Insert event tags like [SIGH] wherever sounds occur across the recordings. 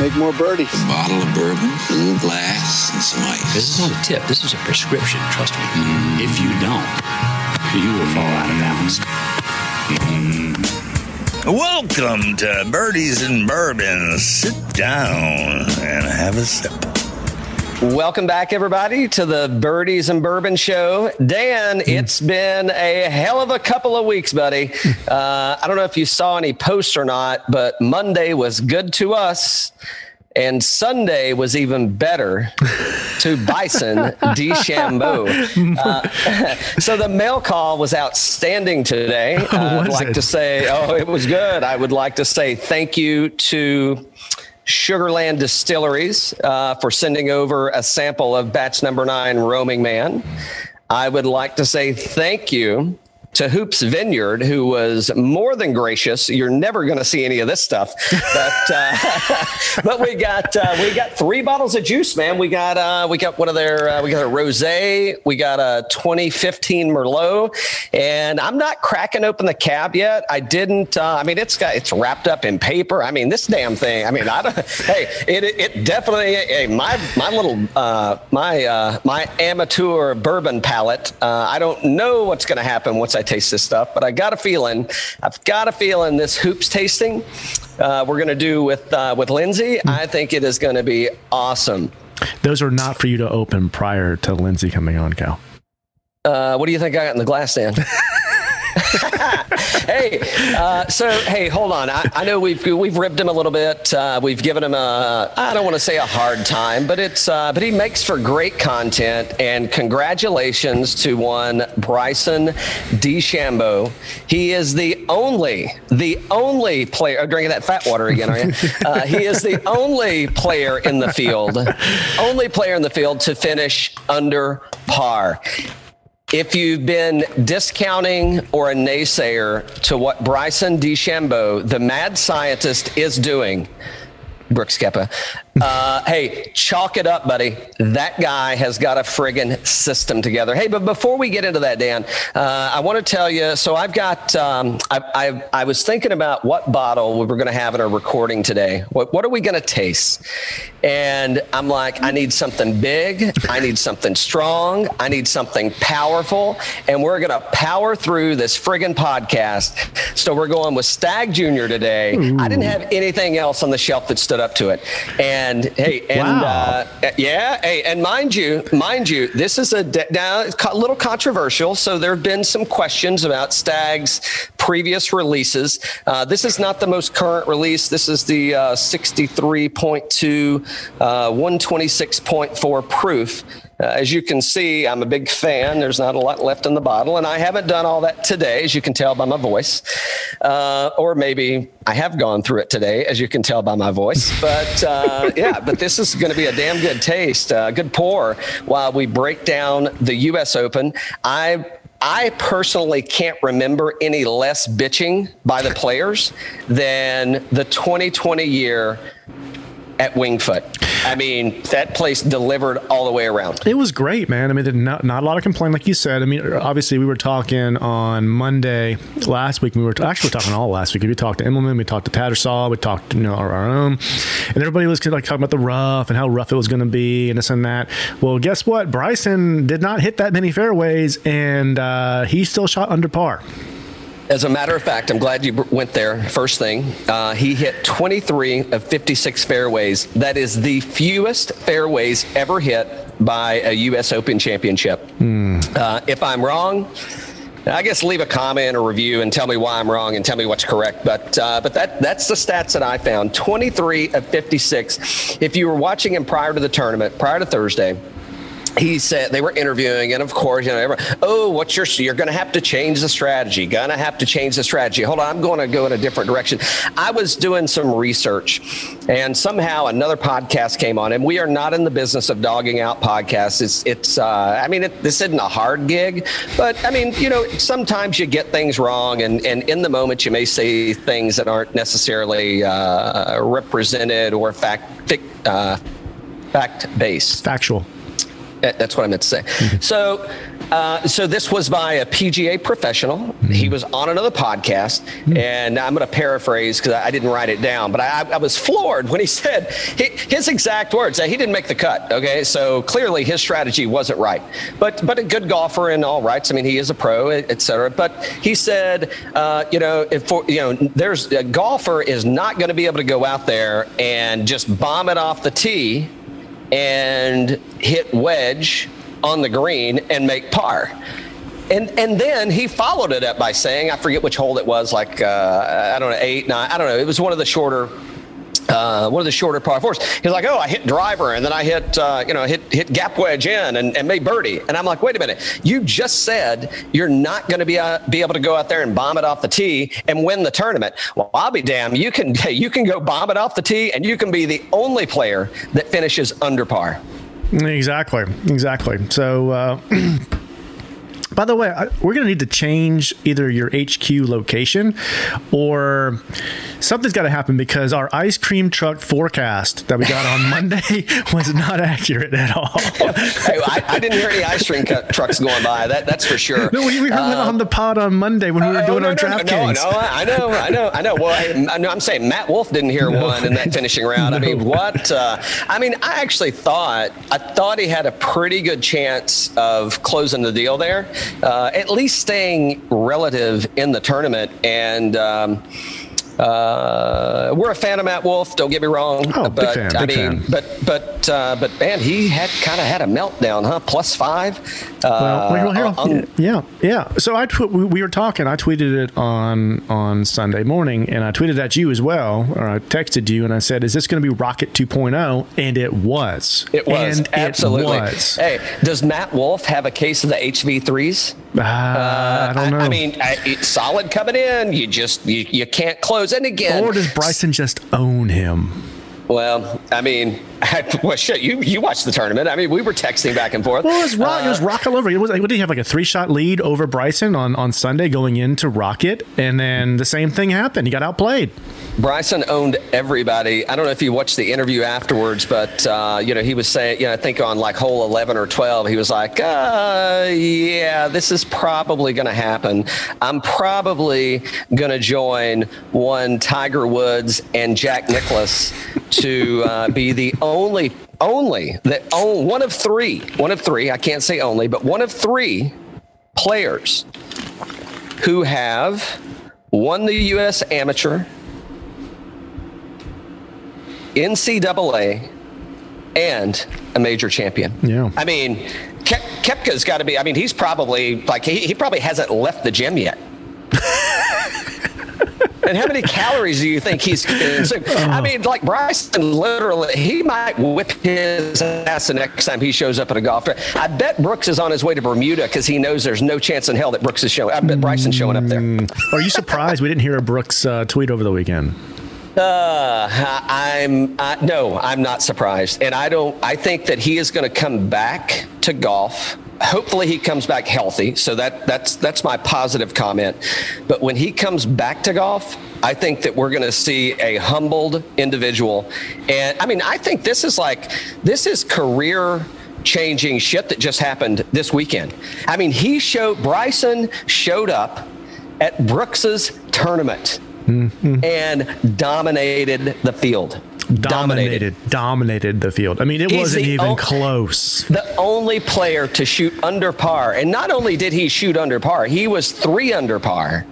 make more birdies. A bottle of bourbon, a little glass, and some ice. This is not a tip. This is a prescription. Trust me. Mm. If you don't, you will fall out of balance. Mm. Welcome to Birdies and Bourbon. Sit down and have a sip. Welcome back, everybody, to the Birdies and Bourbon Show. Dan, it's been a hell of a couple of weeks, buddy. [LAUGHS] Uh, I don't know if you saw any posts or not, but Monday was good to us. And Sunday was even better to [LAUGHS] Bryson DeChambeau. [LAUGHS] Uh, so the mail call was outstanding today. Uh, I'd like it? to say, oh, it was good. I would like to say thank you to Sugarland Distilleries uh, for sending over a sample of batch number nine Roaming Man. I would like to say thank you to Hoopes Vineyard, who was more than gracious. You're never going to see any of this stuff, but uh, [LAUGHS] but we got uh, we got three bottles of juice, man. We got uh, we got one of their uh, we got a rosé, we got a 2015 Merlot, and I'm not cracking open the cab yet. I didn't. Uh, I mean, it's got it's wrapped up in paper. I mean, this damn thing. I mean, I don't. [LAUGHS] hey, it it definitely. Hey, my my little uh, my my amateur bourbon palate. I don't know what's going to happen once I I taste this stuff, but I got a feeling, I've got a feeling this Hoopes tasting uh, we're going to do with uh, with Lindsay. Mm. I think it is going to be awesome. Those are not for you to open prior to Lindsay coming on, Cal. Uh, what do you think I got in the glass, Dan? [LAUGHS] [LAUGHS] hey, uh, so hey, hold on. I, I, know we've we've ribbed him a little bit. Uh, we've given him a I don't want to say a hard time, but it's uh, but he makes for great content. And congratulations to one Bryson DeChambeau. He is the only the only player. I'm oh, drinking that fat water again, are you? [LAUGHS] Uh, he is the only player in the field, only player in the field to finish under par. If you've been discounting or a naysayer to what Bryson DeChambeau, the mad scientist, is doing, Brooks Koepka, uh, hey, chalk it up, buddy. That guy has got a friggin' system together. Hey, but before we get into that, Dan, uh, I want to tell you. So I've got. Um, I, I, I was thinking about what bottle we were going to have in our recording today. What What are we going to taste? And I'm like, I need something big. I need something strong. I need something powerful. And we're going to power through this friggin' podcast. So we're going with Stagg Junior today. Ooh. I didn't have anything else on the shelf that stood up to it. And and hey, and wow. uh, yeah, hey, and mind you, mind you, this is a de- now it's a little controversial. So there have been some questions about Stagg's previous releases. Uh, this is not the most current release. This is the uh, 63.2, uh, 126.4 proof. Uh, as you can see, I'm a big fan. There's not a lot left in the bottle, and I haven't done all that today, as you can tell by my voice. Uh, or maybe I have gone through it today, as you can tell by my voice. [LAUGHS] But uh, yeah, but this is going to be a damn good taste, uh, good pour while we break down the U.S. Open. I I personally can't remember any less bitching by the players than the 2020 year at Wingfoot. I mean, that place delivered all the way around. It was great, man. I mean, not, not a lot of complaint, like you said. I mean, obviously, we were talking on Monday last week. We were actually talking all last week. We talked to Immelman, we talked to Tattersall, we talked, you know, our, our own, and everybody was like talking about the rough and how rough it was going to be and this and that. Well, guess what? Bryson did not hit that many fairways, and uh, he still shot under par. As a matter of fact, I'm glad you went there. First thing, uh, he hit 23 of 56 fairways. That is the fewest fairways ever hit by a U.S. Open championship. Mm. Uh, if I'm wrong, I guess leave a comment or review and tell me why I'm wrong and tell me what's correct. But uh, but that that's the stats that I found. 23 of 56. If you were watching him prior to the tournament, prior to Thursday, he said they were interviewing, and of course, you know, everyone, oh, what's your? You're going to have to change the strategy. Going to have to change the strategy. Hold on, I'm going to go in a different direction. I was doing some research, and somehow another podcast came on, and we are not in the business of dogging out podcasts. It's, it's. Uh, I mean, it, this isn't a hard gig, but I mean, you know, sometimes you get things wrong, and and in the moment you may say things that aren't necessarily uh, represented or fact uh, fact based, factual. Uh, That's what I meant to say. So, uh, so this was by a PGA professional. He was on another podcast, and I'm going to paraphrase because I didn't write it down, but I, I was floored when he [LAUGHS] said hi- his exact words. He didn't make the cut. Okay, so clearly his strategy wasn't right. But but a good golfer in all rights. I mean, he is a pro, etc. But he said, uh, you know, if for you know, there's a golfer is not going to be able to go out there and just bomb it off the tee and hit wedge on the green and make par. And and then he followed it up by saying, I forget which hole it was, like uh, I don't know, eight, nine, I don't know. It was one of the shorter. Uh, one of the shorter par fours. He's like, "Oh, I hit driver, and then I hit, uh, you know, hit hit gap wedge in, and, and made birdie." And I'm like, "Wait a minute! You just said you're not going to be uh, be able to go out there and bomb it off the tee and win the tournament. Well, I'll be damned. You can [LAUGHS] you can go bomb it off the tee, and you can be the only player that finishes under par." Exactly, exactly. So, uh, [CLEARS THROAT] by the way, I, we're going to need to change either your HQ location or something's got to happen because our ice cream truck forecast that we got on [LAUGHS] Monday was not accurate at all. hey, I, I didn't hear any ice cream trucks going by. That that's for sure. No, we, we heard it on the pod on Monday when we were Oh, doing no, our no, no, DraftKings. No, no, I know, I know, I know. Well, I, I know, I'm saying Matt Wolff didn't hear [LAUGHS] one in that finishing round. I mean, what? Uh, I mean, I actually thought I thought he had a pretty good chance of closing the deal there, uh, at least staying relative in the tournament. And um, uh, we're a fan of Matt Wolff. Don't get me wrong. Oh, big but fan, I big mean, fan. but but uh, but man, he had kind of had a meltdown, huh? Plus five. Uh, Well, well, on- yeah, yeah. So I tw- we, we were talking. I tweeted it on on Sunday morning, and I tweeted at you as well, or I texted you, and I said, "Is this going to be Rocket 2.0?" And it was. It was And absolutely. It was. Hey, does Matt Wolff have a case of the HV threes? Uh, I don't know. I, mean, I, it's solid coming in. You just you, you can't close. And again, or does Bryson just own him? well, I mean, [LAUGHS] well, shit. You you watched the tournament. I mean, we were texting back and forth. Well, it was rock. it Uh, was rock all over. It was. What did he have? Like a three shot lead over Bryson on on Sunday going into Rocket, and then the same thing happened. He got outplayed. Bryson owned everybody. I don't know if you watched the interview afterwards, but uh, you know he was saying, you know, I think on like hole eleven or twelve, he was like, uh, "Yeah, this is probably going to happen. I'm probably going to join one Tiger Woods and Jack Nicklaus to uh, be the only." Only that oh, one of three, one of three. I can't say only, but one of three players who have won the U.S. Amateur, NCAA, and a major champion. Yeah. I mean, Kep- Koepka's got to be. I mean, he's probably like he, he probably hasn't left the gym yet. [LAUGHS] and how many calories do you think he's consumed? I mean, like Bryson, literally, he might whip his ass the next time he shows up at a golf tournament. I bet Brooks is on his way to Bermuda because he knows there's no chance in hell that Brooks is showing. I bet Bryson's showing up there. Are you surprised we didn't hear a Brooks uh, tweet over the weekend? Uh, I'm no, I'm not surprised, and I don't. I think that he is going to come back to golf. Hopefully, he comes back healthy. So that that's that's my positive comment. But when he comes back to golf, I think that we're going to see a humbled individual. And I mean, I think this is like this is career changing shit that just happened this weekend. I mean, he showed Bryson showed up at Brooks's tournament and dominated the field. Dominated, dominated the field. I mean, it He's wasn't even o- close. The only player to shoot under par. And not only did he shoot under par, he was three under par.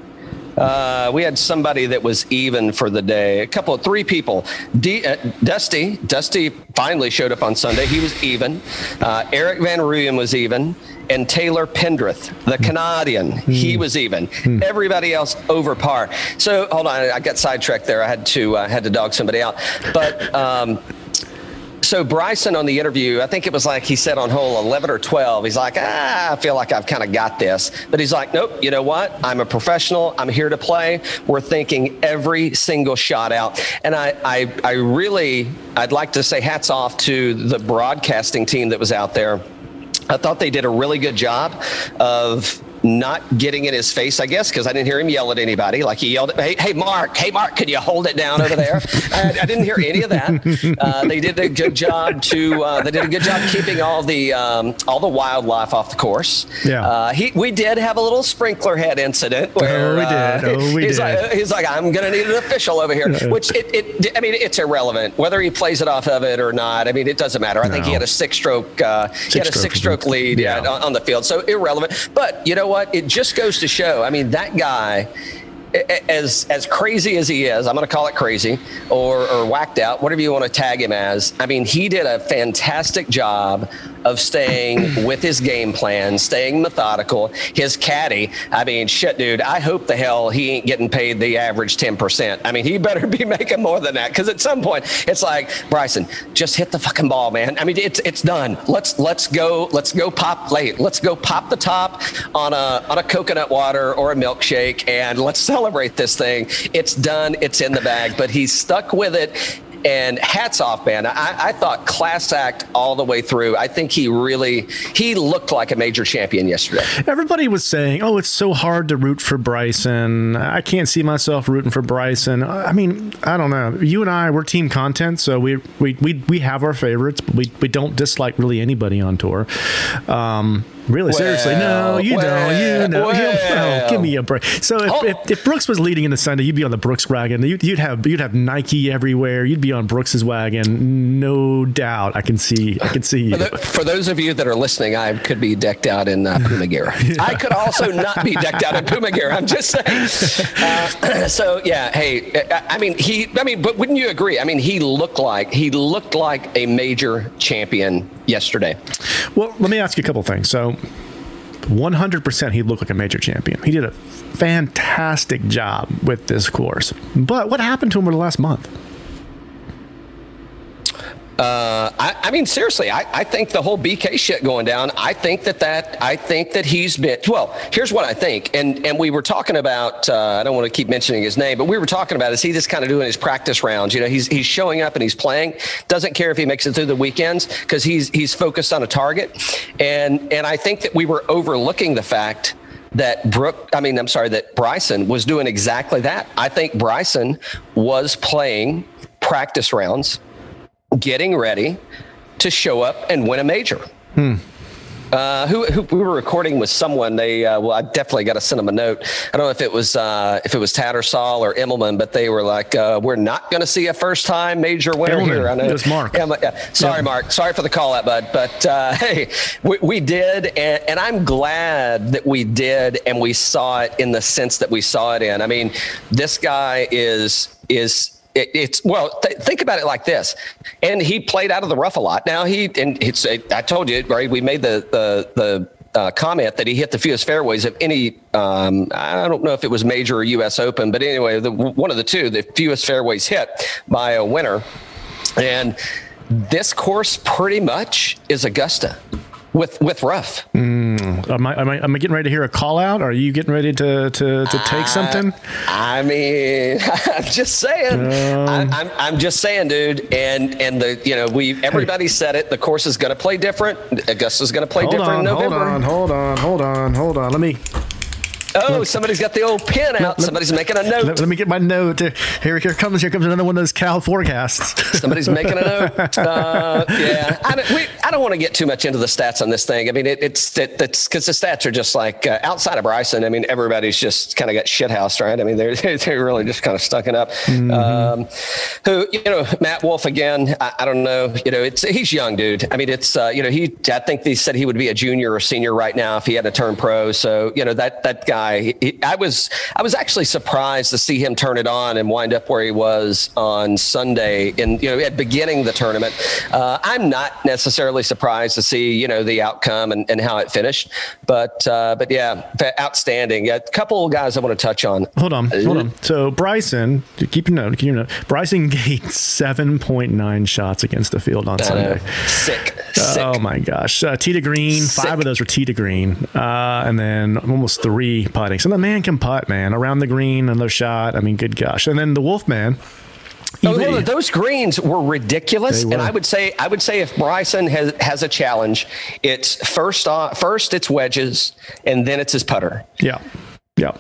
Uh, we had somebody that was even for the day. A couple of three people. D, uh, Dusty, Dusty finally showed up on Sunday. He was even. Uh, Erik van Rooyen was even, and Taylor Pendrith, the Canadian, he was even. Everybody else over par. So hold on, I got sidetracked there. I had to uh, had to dog somebody out, but. Um, so Bryson on the interview, I think it was like he said on hole 11 or 12, he's like, ah, I feel like I've kind of got this. But he's like, nope, you know what? I'm a professional. I'm here to play. We're thinking every single shot out. And I, I, I really, I'd like to say hats off to the broadcasting team that was out there. I thought they did a really good job of not getting in his face, I guess, because I didn't hear him yell at anybody. Like he yelled, "Hey, hey, Mark! Hey, Mark! Can you hold it down over there?" [LAUGHS] I, I, didn't hear any of that. Uh, they did a good job to. Uh, they did a good job keeping all the um, all the wildlife off the course. Yeah. Uh, he, we did have a little sprinkler head incident where oh, we uh, did. Oh, we he's did. Like, he's like, I'm going to need an official over here, which it, it. I mean, it's irrelevant whether he plays it off of it or not. I mean, it doesn't matter. I think he had a six stroke. Uh, he had a six stroke lead. Yeah. Yeah. on, on the field. So irrelevant. But you know what? It just goes to show. I mean, that guy, as as crazy as he is, I'm going to call it crazy or or whacked out, whatever you want to tag him as. I mean, he did a fantastic job of staying [COUGHS] with his game plan, staying methodical. His caddy, I mean, shit, dude. I hope the hell he ain't getting paid the average 10%. I mean, he better be [LAUGHS] making more than that because at some point it's like Bryson, just hit the fucking ball, man. I mean, it's it's done. Let's let's go let's go pop late. Let's go pop the top on a on a coconut water or a milkshake and let's celebrate this thing. It's done. It's in the bag. But he's stuck with it. And hats off, man. I, I thought class act all the way through. I think he really he looked like a major champion yesterday. Everybody was saying, "Oh, it's so hard to root for Bryson. I can't see myself rooting for Bryson." I mean, I don't know. You and I, we're team content, so we we we, we have our favorites, but we we don't dislike really anybody on tour. Um, really, seriously, no, Well, you don't. You know, You- well. oh, give me a break. So if, Oh. if, if Brooks was leading in the Sunday, you'd be on the Brooks wagon. You'd, you'd have you'd have Nike everywhere. You'd be on Brooks's wagon, no doubt. I can see. I can see you. For, the, for those of you that are listening, I could be decked out in uh, Puma gear. [LAUGHS] I could also not be decked out in Puma gear. I'm just saying. Uh, [CLEARS THROAT] so yeah, hey, I, I mean he. I mean, but wouldn't you agree? I mean, he looked like he looked like a major champion yesterday. Well, let me ask you a couple things. So, 100% he looked like a major champion. He did a fantastic job with this course. But what happened to him over the last month? Uh, I, I mean, seriously, I, I think the whole BK shit going down. I think that that I think that he's been. Well, here's what I think, and and we were talking about. Uh, I don't want to keep mentioning his name, but we were talking about is he just kind of doing his practice rounds? You know, he's he's showing up and he's playing. Doesn't care if he makes it through the weekends because he's he's focused on a target, and and I think that we were overlooking the fact that Brooke, I mean, I'm sorry, that Bryson was doing exactly that. I think Bryson was playing practice rounds getting ready to show up and win a major. Uh, who, who we were recording with someone. They uh, well, I definitely got to send them a note. I don't know if it was uh, if it was Tattersall or Immelman, but they were like, uh, "We're not going to see a first time major winner Immelman. here." I know It was Mark. Yeah, yeah. Sorry, Yeah. Mark. Sorry for the call out, bud. But uh, [LAUGHS] hey, we, we did, and, and I'm glad that we did, and we saw it in the sense that we saw it in. I mean, this guy is is it, it's well th- think about it like this. And he played out of the rough a lot. Now he and it's i told you right we made the the the uh, comment that he hit the fewest fairways of any um, i don't know if it was major or us open but anyway the, one of the two the fewest fairways hit by a winner. And this course pretty much is augusta with with rough mm. Am I, am I, am I getting ready to hear a call out? Are you getting ready to, to, to take something? I mean, [LAUGHS] I'm just saying. Um. I, I'm, I'm just saying, dude. And and the you know we everybody said it. The course is going to play different. Augusta's going to play Hold different on, in November. hold on, hold on, hold on, hold on. Let me Oh, somebody's got the old pen out. Somebody's making a note. let, let me get my note. Here, here comes here comes another one of those Cal forecasts. Somebody's making a note. [LAUGHS] Uh, yeah, I don't, we, I don't want to get too much into the stats on this thing. I mean, it, it's it, it's because the stats are just like uh, outside of Bryson. I mean, everybody's just kind of got shithoused, right? I mean, they're [LAUGHS] they're really just kind of stuck it up. Um, who you know, Matt Wolff again? I, I don't know. You know, it's he's young, dude. I mean, it's uh, you know, he I think they said he would be a junior or senior right now if he had to turn pro. So you know that that guy. He, I was I was actually surprised to see him turn it on and wind up where he was on Sunday in you know at beginning the tournament. Uh, I'm not necessarily surprised to see you know the outcome and, and how it finished, but uh, but yeah, outstanding. A couple of guys I want to touch on. Hold on, hold on. So Bryson, keep your note. Keep your note. Bryson gained seven point nine shots against the field on. Sunday. Sick, sick. Oh my gosh! Uh, to green, Sick. five of those were to green, uh, and then almost three putting. So the man can putt, man, around the green, another shot. I mean, good gosh! And then the Wolfman, Oh, no, those greens were ridiculous, were. and I would say I would say if Bryson has has a challenge, it's first on, first it's wedges, and then it's his putter. Yeah. Yeah.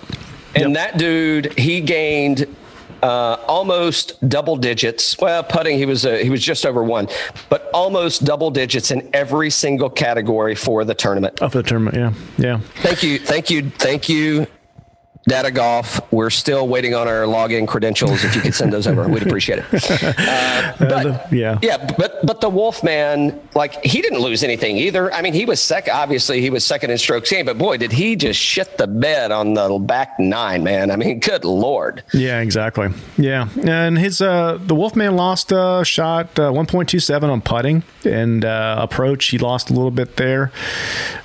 And that dude, he gained uh, almost double digits. Well, putting he was uh, he was just over one, but almost double digits in every single category for the tournament. Of for the tournament. Yeah. Yeah. Thank you, thank you, thank you. Data Golf. We're still waiting on our login credentials. If you could send those over, we'd appreciate it. [LAUGHS] Uh, but, yeah. yeah, but but the Wolfman, like he didn't lose anything either. I mean, he was second. Obviously, he was second in strokes gained, but boy, did he just shit the bed on the back nine, man. I mean, good lord. Yeah, exactly. Yeah, and his uh, the Wolfman lost a shot uh, one point two seven on putting and uh, approach. He lost a little bit there.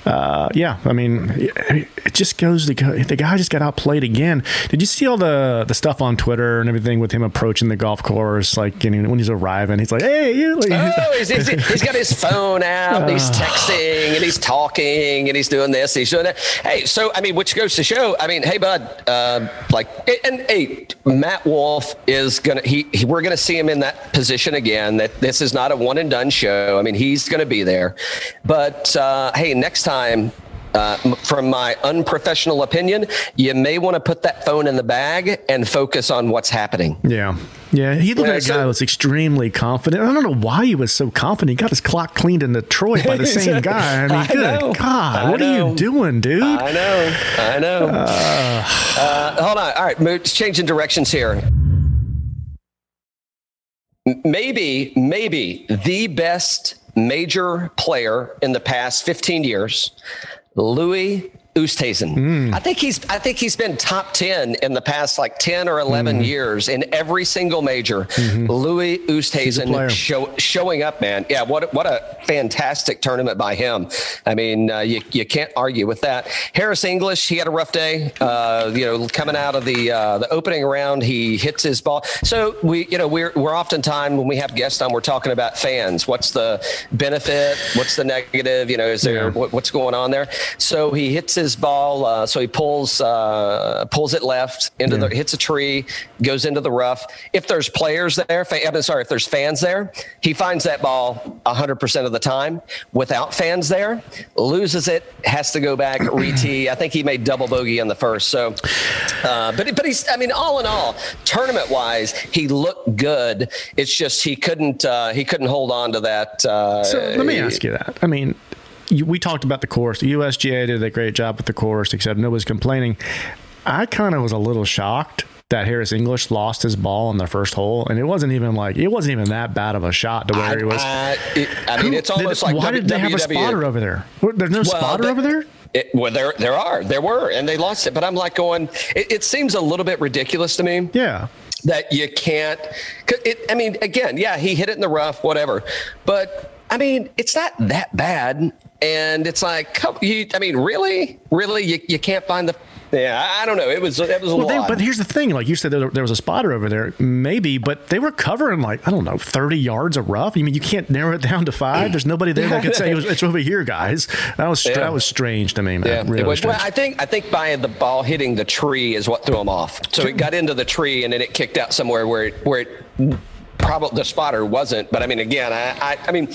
Uh, yeah, I mean, it it just goes to go, the guy just got outplayed again. Did you see all the the stuff on Twitter and everything with him approaching the golf course? Like, know, when he's arriving, he's like, "Hey, you!" Like, Oh, [LAUGHS] he's, he's, he's got his phone out, and he's texting, and he's talking, and he's doing this, he's doing that. Hey, so I mean, which goes to show, I mean, hey, bud, uh, like, and hey, Matt Wolff is gonna, he, he we're gonna see him in that position again. That this is not a one and done show. I mean, he's gonna be there, but uh, hey, next time. Uh, from my unprofessional opinion, you may want to put that phone in the bag and focus on what's happening. Yeah. Yeah, he looked Yeah, like a so- guy that was extremely confident. I don't know why he was so confident. He got his clock cleaned in Detroit by the [LAUGHS] same guy. I mean, I good know. God, I what are you doing, dude? I know. I know. Uh, hold on. All right, changing directions here. Maybe, maybe the best major player in the past 15 years, Louis Oosthuizen. I think he's I think he's been top 10 in the past like 10 or 11 years in every single major. Louis player. Oosthuizen show, showing up, man. Yeah, what a- what a fantastic tournament by him. I mean, uh, you you can't argue with that. Harris English, he had a rough day. Uh, you know, coming out of the uh, the opening round, he hits his ball. So we, you know, we're we're oftentimes when we have guests on, we're talking about fans. What's the benefit? What's the negative? You know, is there Yeah. what, what's going on there? So he hits his ball. Uh, so he pulls uh, pulls it left into the hits a tree, goes into the rough. If there's players there, fa- I'm sorry, if there's fans there, he finds that ball 100 percent of the time. Without fans there, loses it, has to go back [CLEARS THROAT] re-tee. I think he made double bogey on the first. So, uh, but but he's I mean, all in all, tournament wise, he looked good. It's just he couldn't uh, he couldn't hold on to that. Uh, So let me ask you that. I mean, we talked about the course. The USGA did a great job with the course, except nobody's complaining. I kind of was a little shocked that Harris English lost his ball on the first hole, and it wasn't even like it wasn't even that bad of a shot to where he was. I, it, I mean, it's almost did- like why did they have a WWE. spotter over there? There's no Well, spotter they- over there. It, well, there there are there were, and they lost it. But I'm like going. It, it seems a little bit ridiculous to me Yeah, that you can't. It, I mean, again, yeah, he hit it in the rough, whatever. But I mean, it's not that bad. And it's like, you, I mean, really, really, you, you can't find the. Yeah, I- I don't know. It was it was a Well, they, but here's the thing: like you said, there, there was a spotter over there, maybe, but they were covering like I don't know, thirty yards of rough. I mean, you can't narrow it down to five. There's nobody there that could say [LAUGHS] it was, it's over here, guys. That was Yeah. that was strange to me, man. Yeah, really it was, strange. well, I think I think by the ball hitting the tree is what threw him off. So it got into the tree and then it kicked out somewhere where it, where it probably the spotter wasn't. But I mean, again, I I, I mean.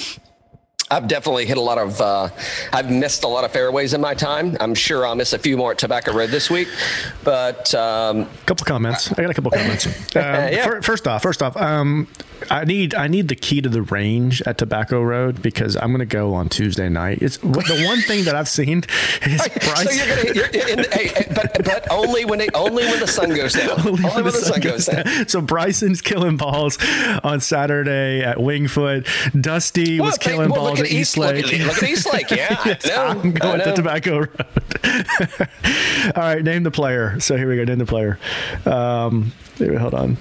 I've definitely hit a lot of. Uh, I've missed a lot of fairways in my time. I'm sure I'll miss a few more at Tobacco Road this week, but um, couple comments. I got a couple comments. [LAUGHS] Um, Yeah. fir- first off, first off, um, I need I need the key to the range at Tobacco Road because I'm going to go on Tuesday night. It's the one thing that I've seen [LAUGHS] is so you're gonna. You're in, hey, but but only when it only when the sun goes down. [LAUGHS] Only, when the sun goes down. So Bryson's killing balls on Saturday at Wingfoot. Dusty was Well, hey, killing well, balls look at East Look Lake. at, look at East Lake. Yeah, [LAUGHS] know, I'm going to. Tobacco Road. [LAUGHS] All right, name the player. So here we go. Name the player. Um, hold on.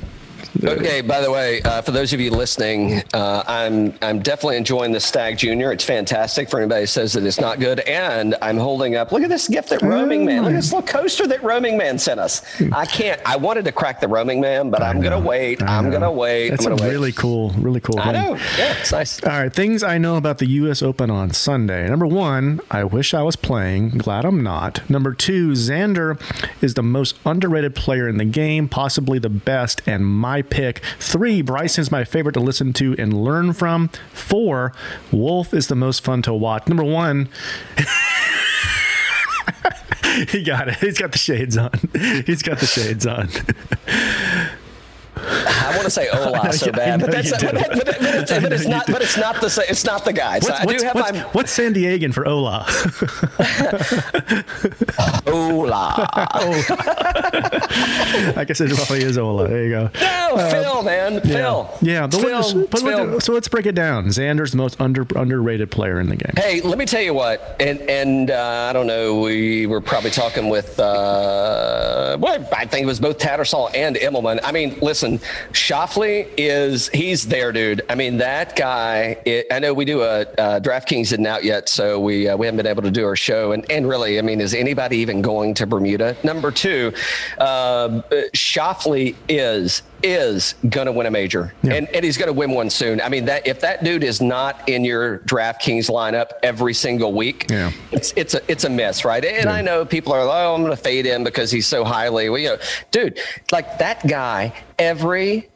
Okay. By the way, uh, for those of you listening, uh, I'm I'm definitely enjoying the Stagg Junior. It's fantastic. For anybody who says that it's not good, and I'm holding up. Look at this gift that Roaming Man. Look at this little coaster that Roaming Man sent us. I can't. I wanted to crack the Roaming Man, but I'm gonna wait. I'm gonna wait. That's I'm a gonna wait. really cool, really cool. I thing. know. Yeah, it's nice. All right, things I know about the U.S. Open on Sunday. Number one, I wish I was playing. Glad I'm not. Number two, Xander is the most underrated player in the game, possibly the best, and my pick. Three, Bryson's my favorite to listen to and learn from. Four, Wolff is the most fun to watch. Number one. [LAUGHS] he got it. He's got the shades on. [LAUGHS] He's got the shades on. [LAUGHS] I want to say Ola [LAUGHS] so bad, but that's but, but, [LAUGHS] but, it's, but it's not. But it's not the it's not the guy. So What's, I do what's, have what's, my what's San Diegan for Ola? [LAUGHS] Ola. I guess it probably is Ola. There you go. No, Phil, man, Phil. Yeah, the Phil, but Phil. what- so let's break it down. Xander's the most under underrated player in the game. Hey, let me tell you what, and and uh, I don't know. We were probably talking with, uh, well, I think it was both Tattersall and Immelman. I mean, listen, Schauffele is he's there, dude. I mean, that guy. It, I know we do a uh, DraftKings isn't out yet, so we uh, we haven't been able to do our show. And and really, I mean, is anybody even going to Bermuda? Number two, uh, Schauffele is is going to win a major, Yeah. and and he's going to win one soon. I mean, that if that dude is not in your DraftKings lineup every single week, Yeah. it's it's a it's a miss, right? And I know people are like, oh, I'm going to fade him because he's so highly, well, you know, dude, like that guy every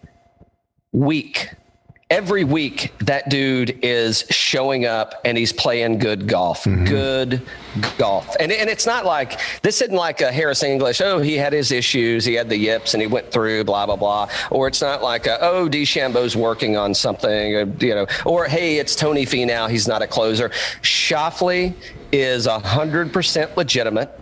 week. Every week, that dude is showing up and he's playing good golf. Good golf. And, and it's not like this isn't like a Harris English, oh, he had his issues, he had the yips and he went through, blah, blah, blah. Or it's not like, a, oh, DeChambeau's working on something, uh, you know, or hey, it's Tony Finau, he's not a closer. Schauffele is 100% legitimate.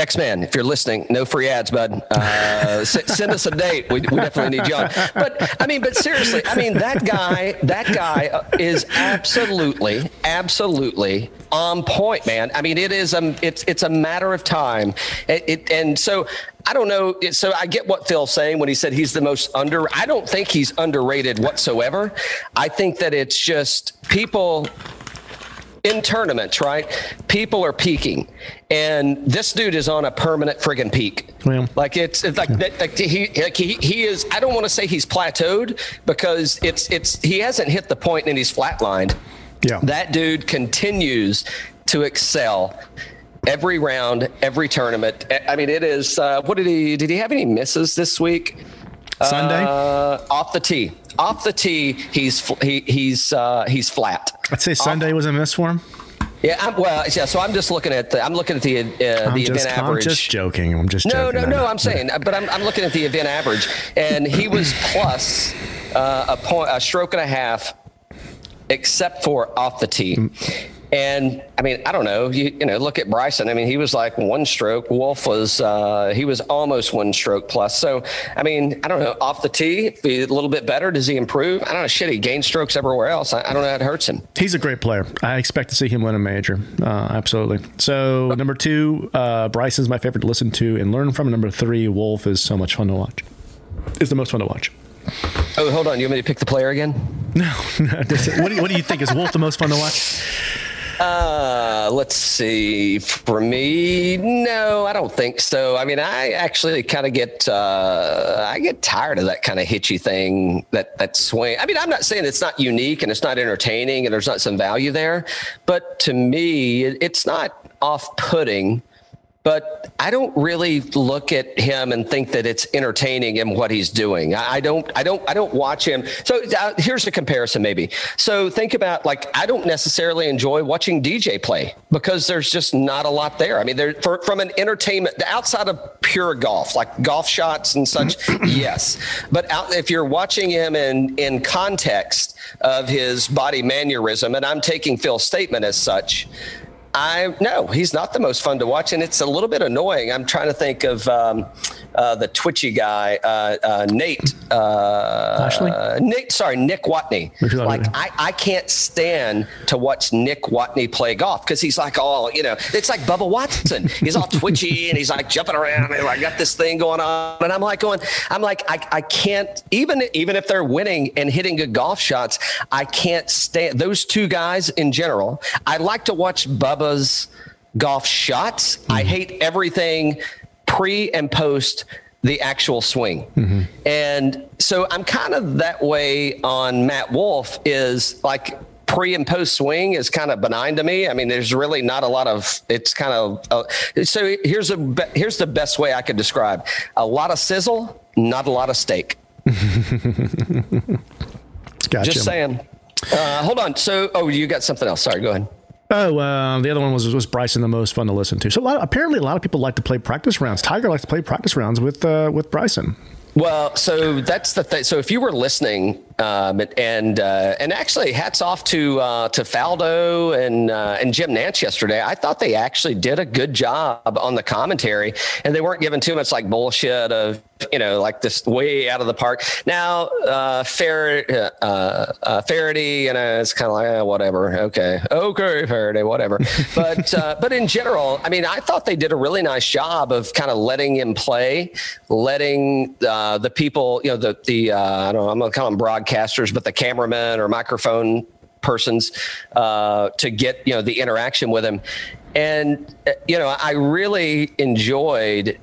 X Man, if you're listening, no free ads, bud. Uh, send us a date. We, we definitely need you on. But I mean, but seriously, I mean that guy. That guy is absolutely, absolutely on point, man. I mean, it is. Um, it's it's a matter of time. It, it and so. I don't know. So I get what Phil's saying when he said he's the most under. I don't think he's underrated whatsoever. I think that it's just people in tournaments, right? People are peaking, and this dude is on a permanent friggin' peak. Well, like it's, it's like, that, like he, like he he is. I don't want to say he's plateaued because it's it's he hasn't hit the point and he's flatlined. Yeah. that dude continues to excel. Every round, every tournament. I- I mean, it is. Uh, what did he? Did he have any misses this week? Sunday? Uh, off the tee. Off the tee, he's he, he's uh, he's flat. I'd say Sunday was a miss for him. Yeah, I'm, well, yeah. So I'm just looking at the I'm looking at the uh, the just, event average. I'm just joking. I'm just no, joking. no, no. I'm saying, but I'm I'm looking at the event average, and he was [CLEARS THROAT] plus uh, a point, a stroke and a half, except for off the tee. And I mean, I don't know. You, you know, look at Bryson. I mean, he was like one stroke. Wolff was uh, he was almost one stroke plus. So I mean, I don't know. Off the tee, he's a little bit better. Does he improve? I don't know. Shit, he gains strokes everywhere else. I, I don't know it hurts him. He's a great player. I expect to see him win a major. Uh, absolutely. So number two, uh, Bryson's my favorite to listen to and learn from. Number three, Wolff is so much fun to watch. Is the most fun to watch. Oh, hold on. You want me to pick the player again? No, no. [LAUGHS] what, do you, what do you think? Is Wolff the most fun to watch? Uh, let's see. For me, no, I don't think so. I mean, I actually kind of get uh, I get tired of that kind of hitchy thing, that that swing. I mean, I'm not saying it's not unique and it's not entertaining and there's not some value there, but to me, it, it's not off-putting. But I don't really look at him and think that it's entertaining in what he's doing. I, don't. I don't. I don't watch him. So uh, here's a comparison, maybe. So think about like I don't necessarily enjoy watching DJ play because there's just not a lot there. I mean, there for, from an entertainment outside of pure golf, like golf shots and such. [CLEARS THROAT] yes, but out, if you're watching him in in context of his body mannerism, and I'm taking Phil's statement as such. I no, he's not the most fun to watch, and it's a little bit annoying. I'm trying to think of um, uh, the twitchy guy, uh, uh, Nate. Uh? Nick, sorry, Nick Watney. Like I, I can't stand to watch Nick Watney play golf because he's like all you know. It's like Bubba Watson. He's all twitchy [LAUGHS] and he's like jumping around and I got this thing going on, and I'm like going, I'm like I, I can't even even if they're winning and hitting good golf shots, I can't stand those two guys in general. I like to watch Bubba's golf shots. I hate everything pre and post the actual swing. And so I'm kind of that way on Matt Wolff is like pre and post swing is kind of benign to me. I mean, there's really not a lot of it's kind of uh, so here's a here's the best way I could describe a lot of sizzle, not a lot of steak. [LAUGHS] Gotcha. Just saying. Uh, hold on. So, oh, you got something else. Sorry, go ahead. Oh, uh, the other one was was Bryson the most fun to listen to. So a lot, apparently, a lot of people like to play practice rounds. Tiger likes to play practice rounds with uh, with Bryson. Well, so that's the thing. So if you were listening, um, and uh, and actually, hats off to uh, to Faldo and uh, and Jim Nantz yesterday. I thought they actually did a good job on the commentary, and they weren't giving too much like bullshit of you know like this way out of the park. Now, uh, Fair uh, uh, Feherty, you know, it's kind of like eh, whatever. Okay, okay, Feherty, whatever. [LAUGHS] but uh, but in general, I mean, I thought they did a really nice job of kind of letting him play, letting uh, the people, you know, the the uh, I don't know, I'm gonna call them broadcasters, but the cameramen or microphone persons uh, to get you know the interaction with him, and uh, you know, I really enjoyed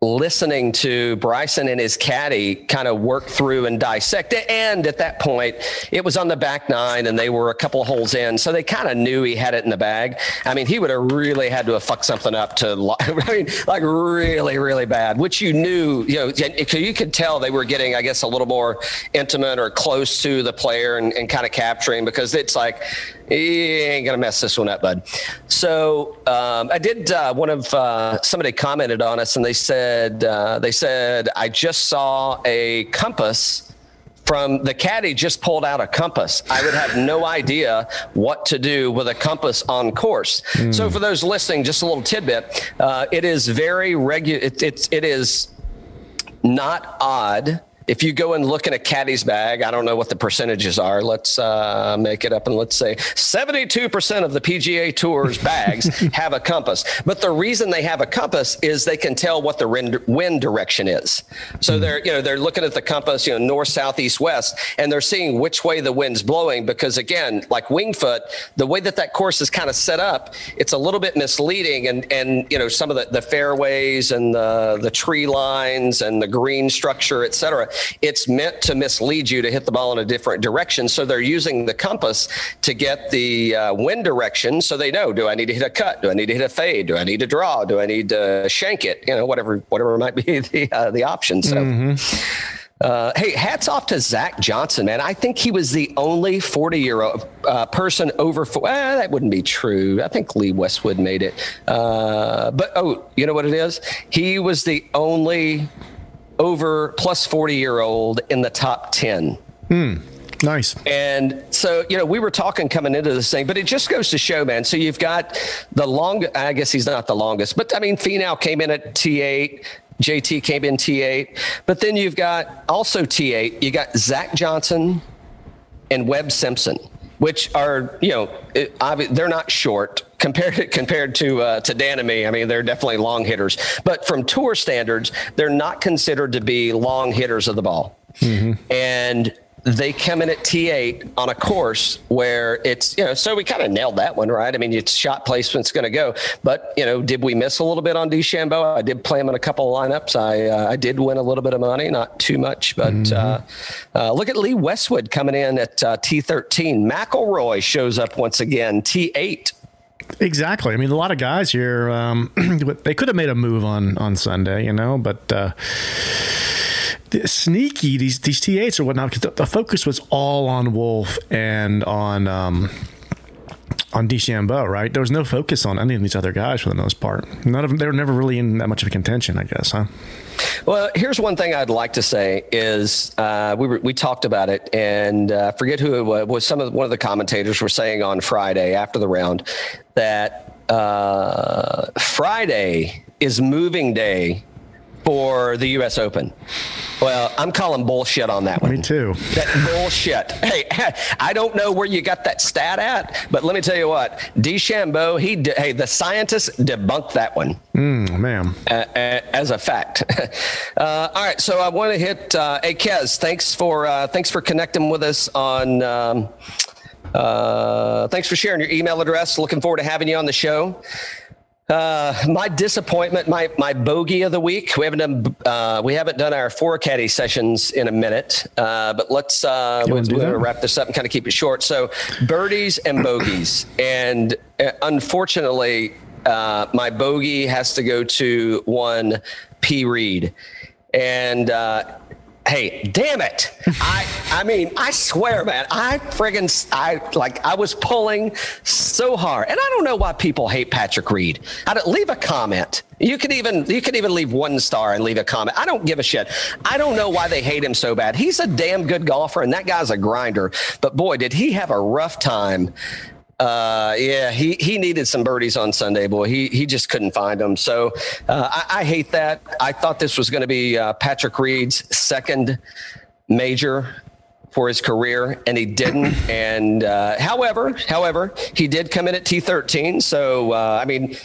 listening to Bryson and his caddy kind of work through and dissect it. And at that point, it was on the back nine and they were a couple of holes in. So they kind of knew he had it in the bag. I mean, he would have really had to have fucked something up to, [LAUGHS] I mean, like really, really bad, which you knew, you know, you could tell they were getting, I guess, a little more intimate or close to the player and, and kind of capturing because it's like, he ain't gonna mess this one up, bud. So um, I did. Uh, one of uh, somebody commented on us, and they said uh, they said I just saw a compass from the caddy. Just pulled out a compass. I would have no idea what to do with a compass on course. So for those listening, just a little tidbit. Uh, it is very regular. It, it, it is not odd if you go and look in a caddy's bag, I don't know what the percentages are. Let's uh, make it up and let's say 72% of the PGA Tour's bags [LAUGHS] have a compass. But the reason they have a compass is they can tell what the wind, wind direction is. So they're, you know, they're looking at the compass, you know, north, south, east, west, and they're seeing which way the wind's blowing. Because again, like Wingfoot, the way that that course is kind of set up, it's a little bit misleading. And, and you know, some of the, the fairways and the, the tree lines and the green structure, et cetera, it's meant to mislead you to hit the ball in a different direction. So they're using the compass to get the uh, wind direction. So they know, do I need to hit a cut? Do I need to hit a fade? Do I need to draw? Do I need to shank it? You know, whatever, whatever might be [LAUGHS] the, uh, the option. So. Uh, hey, hats off to Zach Johnson, man. I think he was the only 40 year old uh, person over. Four, eh, that wouldn't be true. I think Lee Westwood made it. Uh, but oh, you know what it is? He was the only over plus 40 year old in the top 10. Hmm, nice. And so, you know, we were talking coming into this thing, but it just goes to show, man. So you've got the long, I guess he's not the longest, but I mean, Finau came in at T8. JT came in T8, but then you've got also T8. You got Zach Johnson and Webb Simpson, which are you know it, obvi- they're not short [LAUGHS] compared to, compared to uh, to Dan and me. I mean, they're definitely long hitters, but from tour standards, they're not considered to be long hitters of the ball, and they come in at T8 on a course where it's, you know, so we kind of nailed that one, right? I mean, it's shot placement's going to go. But, you know, did we miss a little bit on DeChambeau? I did play him in a couple of lineups. I uh, I did win a little bit of money, not too much. But uh, uh, look at Lee Westwood coming in at uh, T13. McIlroy shows up once again, T8. Exactly. I mean, a lot of guys here, um, [CLEARS THROAT] they could have made a move on on Sunday, you know, but uh, sneaky these these T8s or whatnot. Because the, the focus was all on Wolff and on um, on DeChambeau, right? There was no focus on any of these other guys for the most part. None of them. They were never really in that much of a contention, I guess, huh? Well, here's one thing I'd like to say is uh, we were, we talked about it, and uh, forget who it was. was Some of one of the commentators were saying on Friday after the round that uh, Friday is moving day for the U.S. Open. Well, I'm calling bullshit on that one. Me too. That bullshit. [LAUGHS] Hey, I don't know where you got that stat at, but let me tell you what, DeChambeau, he, de- hey, the scientists debunked that one Mm, man. uh, as a fact. [LAUGHS] uh, all right, so I want to hit. Uh, hey, Kez, thanks for uh, thanks for connecting with us on. Um, uh, thanks for sharing your email address. Looking forward to having you on the show. Uh, my disappointment, my my bogey of the week. We haven't done uh, we haven't done our four caddy sessions in a minute, uh, but let's uh, You we're going to wrap this up and kind of keep it short. So, birdies and bogeys, and uh, unfortunately, uh, my bogey has to go to one P Reed, and uh, Hey, damn it! [LAUGHS] I I mean, I swear, man, I friggin' I like I was pulling so hard, and I don't know why people hate Patrick Reed. I don't, leave a comment. You can even you can even leave one star and leave a comment. I don't give a shit. I don't know why they hate him so bad. He's a damn good golfer, and that guy's a grinder. But boy, did he have a rough time uh, yeah, he, he needed some birdies on Sunday, boy. He he just couldn't find them. So uh, I, I, hate that. I thought this was going to be uh, Patrick Reed's second major for his career, and he didn't. [CLEARS THROAT] And uh, however, however, he did come in at T13. So uh, I mean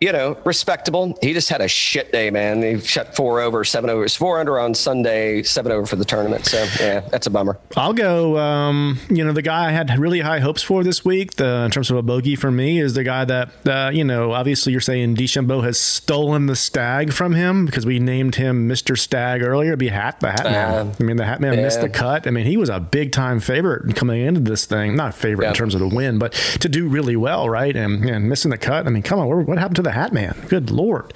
you know, respectable. He just had a shit day, man. He shot four over, seven over. It's four under on Sunday, seven over for the tournament. So yeah, that's a bummer. I'll go. Um, you know, the guy I had really high hopes for this week, the, in terms of a bogey for me, is the guy that uh, you know. Obviously, you're saying DeChambeau has stolen the Stagg from him because we named him Mister Stagg earlier. It'd be Hat the Hat Man. Uh, I mean, the Hat Man yeah. missed the cut. I mean, he was a big time favorite coming into this thing. Not favorite in terms of the win, but to do really well, right? And, and missing the cut. I mean, come on, what happened to the the Hat Man. Good lord.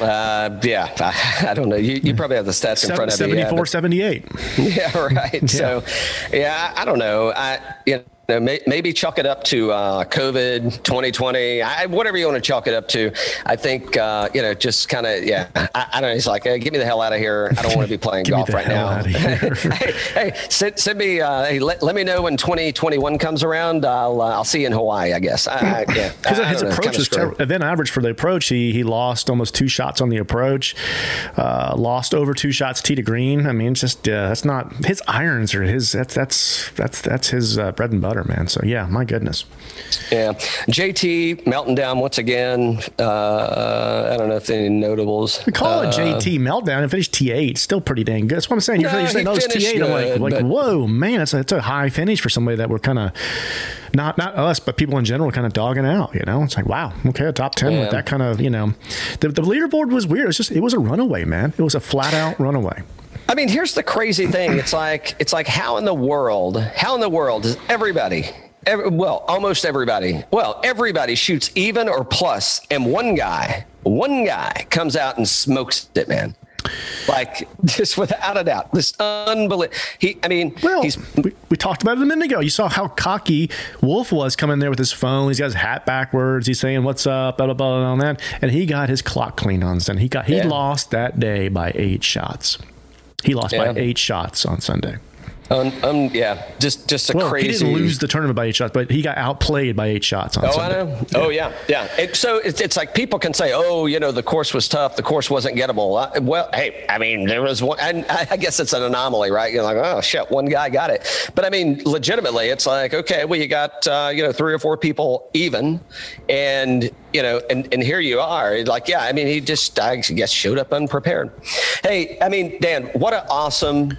Uh, yeah, I, [LAUGHS] I, don't know. You, you probably have the stats in front of you. 74, yeah, 78. [LAUGHS] Yeah, right. yeah. So, yeah, I don't know. I, you know, maybe chalk it up to uh, COVID 2020, I, whatever you want to chalk it up to. I think, uh, you know, just kind of, yeah, I, I, don't know. It's like, hey, get me the hell out of here. I don't want to be [LAUGHS] playing golf right now. [LAUGHS] hey, hey, send, send me, uh, hey, let, let me know when 2021 comes around. I'll, uh, I'll see you in Hawaii, I guess. I, yeah. [LAUGHS] Because his know, approach was terrible. Event average for the approach, he, he lost almost two shots on the approach, uh, lost over two shots tee to green. I mean, it's just, uh, that's not, his irons or his, that's, that's, that's, that's his bread and butter man. So yeah, my goodness. Yeah, JT melting down once again. Uh, I don't know if any notables. We call it uh, JT meltdown and finished T8. Still pretty dang good. That's what I'm saying. You're, no, you're saying, it's T8. I'm like, like whoa, man, it's a, it's a high finish for somebody that we're kind of not not us, but people in general kind of dogging out. You know, it's like wow, okay, a top ten yeah. with that kind of you know, the, the leaderboard was weird. It's just it was a runaway, man. It was a flat out runaway. I mean, here's the crazy thing. It's like it's like how in the world, how in the world does everybody, every, well, almost everybody, well, everybody shoots even or plus, and one guy, one guy comes out and smokes it, man. Like [LAUGHS] just without a doubt, this unbelievable. He, I mean, well, he's. We, we, talked about it a minute ago. You saw how cocky Wolff was coming there with his phone. He's got his hat backwards. He's saying "What's up?" Blah blah blah, and that. And he got his clock clean on Sunday. He got he yeah. lost that day by eight shots. He lost yeah. by eight shots on Sunday. Um, um, yeah, just just a well, crazy. He didn't lose the tournament by eight shots, but he got outplayed by eight shots. oh, Sunday. I know. Yeah. Oh, yeah, yeah. It, so it's, it's like people can say, "Oh, you know, the course was tough. The course wasn't gettable." Uh, well, hey, I mean, there was one, and I guess it's an anomaly, right? You're like, "Oh shit, one guy got it," but I mean, legitimately, it's like, okay, well, you got uh, you know three or four people even, and you know, and and here you are, like, yeah, I mean, he just, I guess, showed up unprepared. Hey, I mean, Dan, what an awesome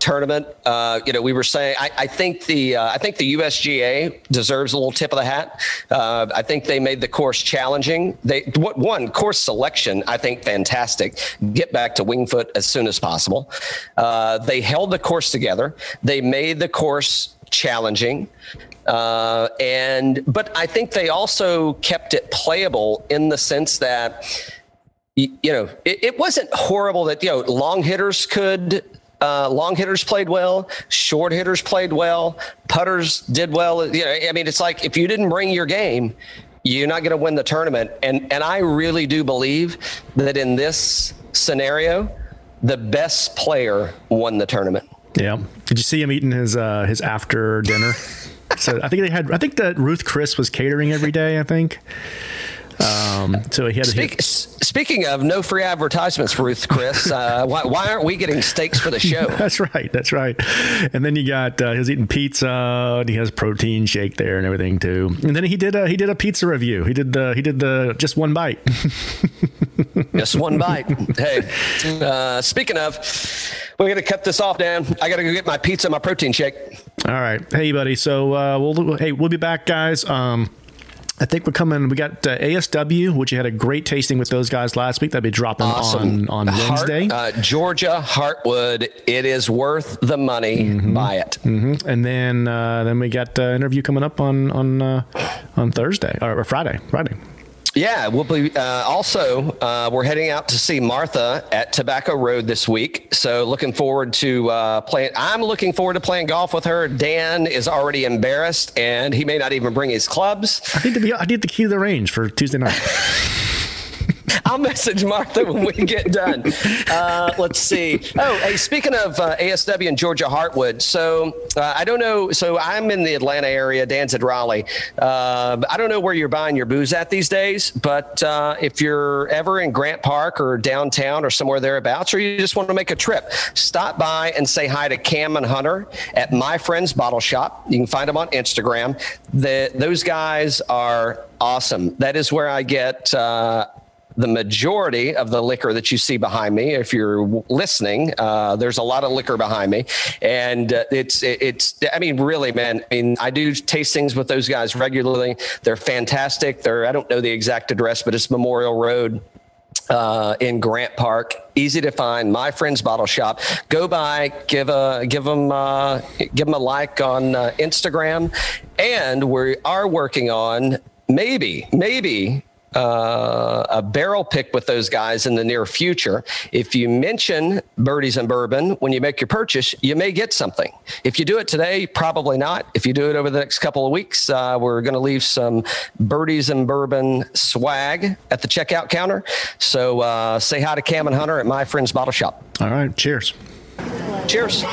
tournament. Uh, you know, we were saying I, I think the uh, I think the USGA deserves a little tip of the hat. Uh, I think they made the course challenging. They what one course selection I think fantastic. Get back to Winged Foot as soon as possible. Uh, they held the course together. They made the course challenging. Uh, and but I think they also kept it playable in the sense that you know it, it wasn't horrible that you know long hitters could uh, long hitters played well, short hitters played well, putters did well. You know, I mean, it's like if you didn't bring your game, you're not going to win the tournament. And and I really do believe that in this scenario, the best player won the tournament. Yeah. Did you see him eating his uh, his after dinner? [LAUGHS] so I think they had. I think that Ruth Chris was catering every day. I think. Um, so he had. Speak, hit. Speaking of no free advertisements, Ruth, Chris, uh, why, why, aren't we getting steaks for the [LAUGHS] show? that's right. That's right. And then you got uh, he was eating pizza. And he has protein shake there and everything too. And then he did a, he did a pizza review. He did the he did the just one bite. [LAUGHS] just one bite. Hey, uh, speaking of, we're gonna cut this off, Dan. I gotta go get my pizza, my protein shake. All right. Hey, buddy. So uh, we'll hey we'll be back, guys. Um, I think we're coming. We got uh, ASW, which you had a great tasting with those guys last week. That'll be dropping awesome. on on Wednesday. Uh, Georgia Heartwood. It is worth the money. Mm-hmm. Buy it. Mm-hmm. And then uh, then we got uh, interview coming up on on uh, on Thursday or, or Friday. Friday. Yeah, we'll be uh, also uh, we're heading out to see Martha at Tobacco Road this week. So looking forward to uh, playing. I'm looking forward to playing golf with her. Dan is already embarrassed, and he may not even bring his clubs. I need to be. I need the key to the range for Tuesday night. [LAUGHS] I'll message Martha when we get done. Uh, let's see. Oh, hey, speaking of uh, ASW and Georgia Heartwood, so uh, I don't know. So I'm in the Atlanta area. Dan's at Raleigh. Uh, I don't know where you're buying your booze at these days, but uh, if you're ever in Grant Park or downtown or somewhere thereabouts, or you just want to make a trip, stop by and say hi to Cam and Hunter at My Friends Bottle Shop. You can find them on Instagram. The, those guys are awesome. That is where I get uh, the majority of the liquor that you see behind me. If you're listening, uh, there's a lot of liquor behind me, and uh, it's it's. I mean, really, man. I mean, I do tastings with those guys regularly. They're fantastic. They're I don't know the exact address, but it's Memorial Road. Uh, in Grant Park, easy to find. My friend's bottle shop. Go by, give a give them uh, give them a like on uh, Instagram, and we are working on maybe maybe uh, a barrel pick with those guys in the near future. If you mention Birdies and Bourbon when you make your purchase, you may get something. If you do it today, probably not. If you do it over the next couple of weeks, uh, we're going to leave some Birdies and Bourbon swag at the checkout counter. So uh, say hi to Cam and Hunter at My Friend's Bottle Shop. All right. Cheers. Cheers.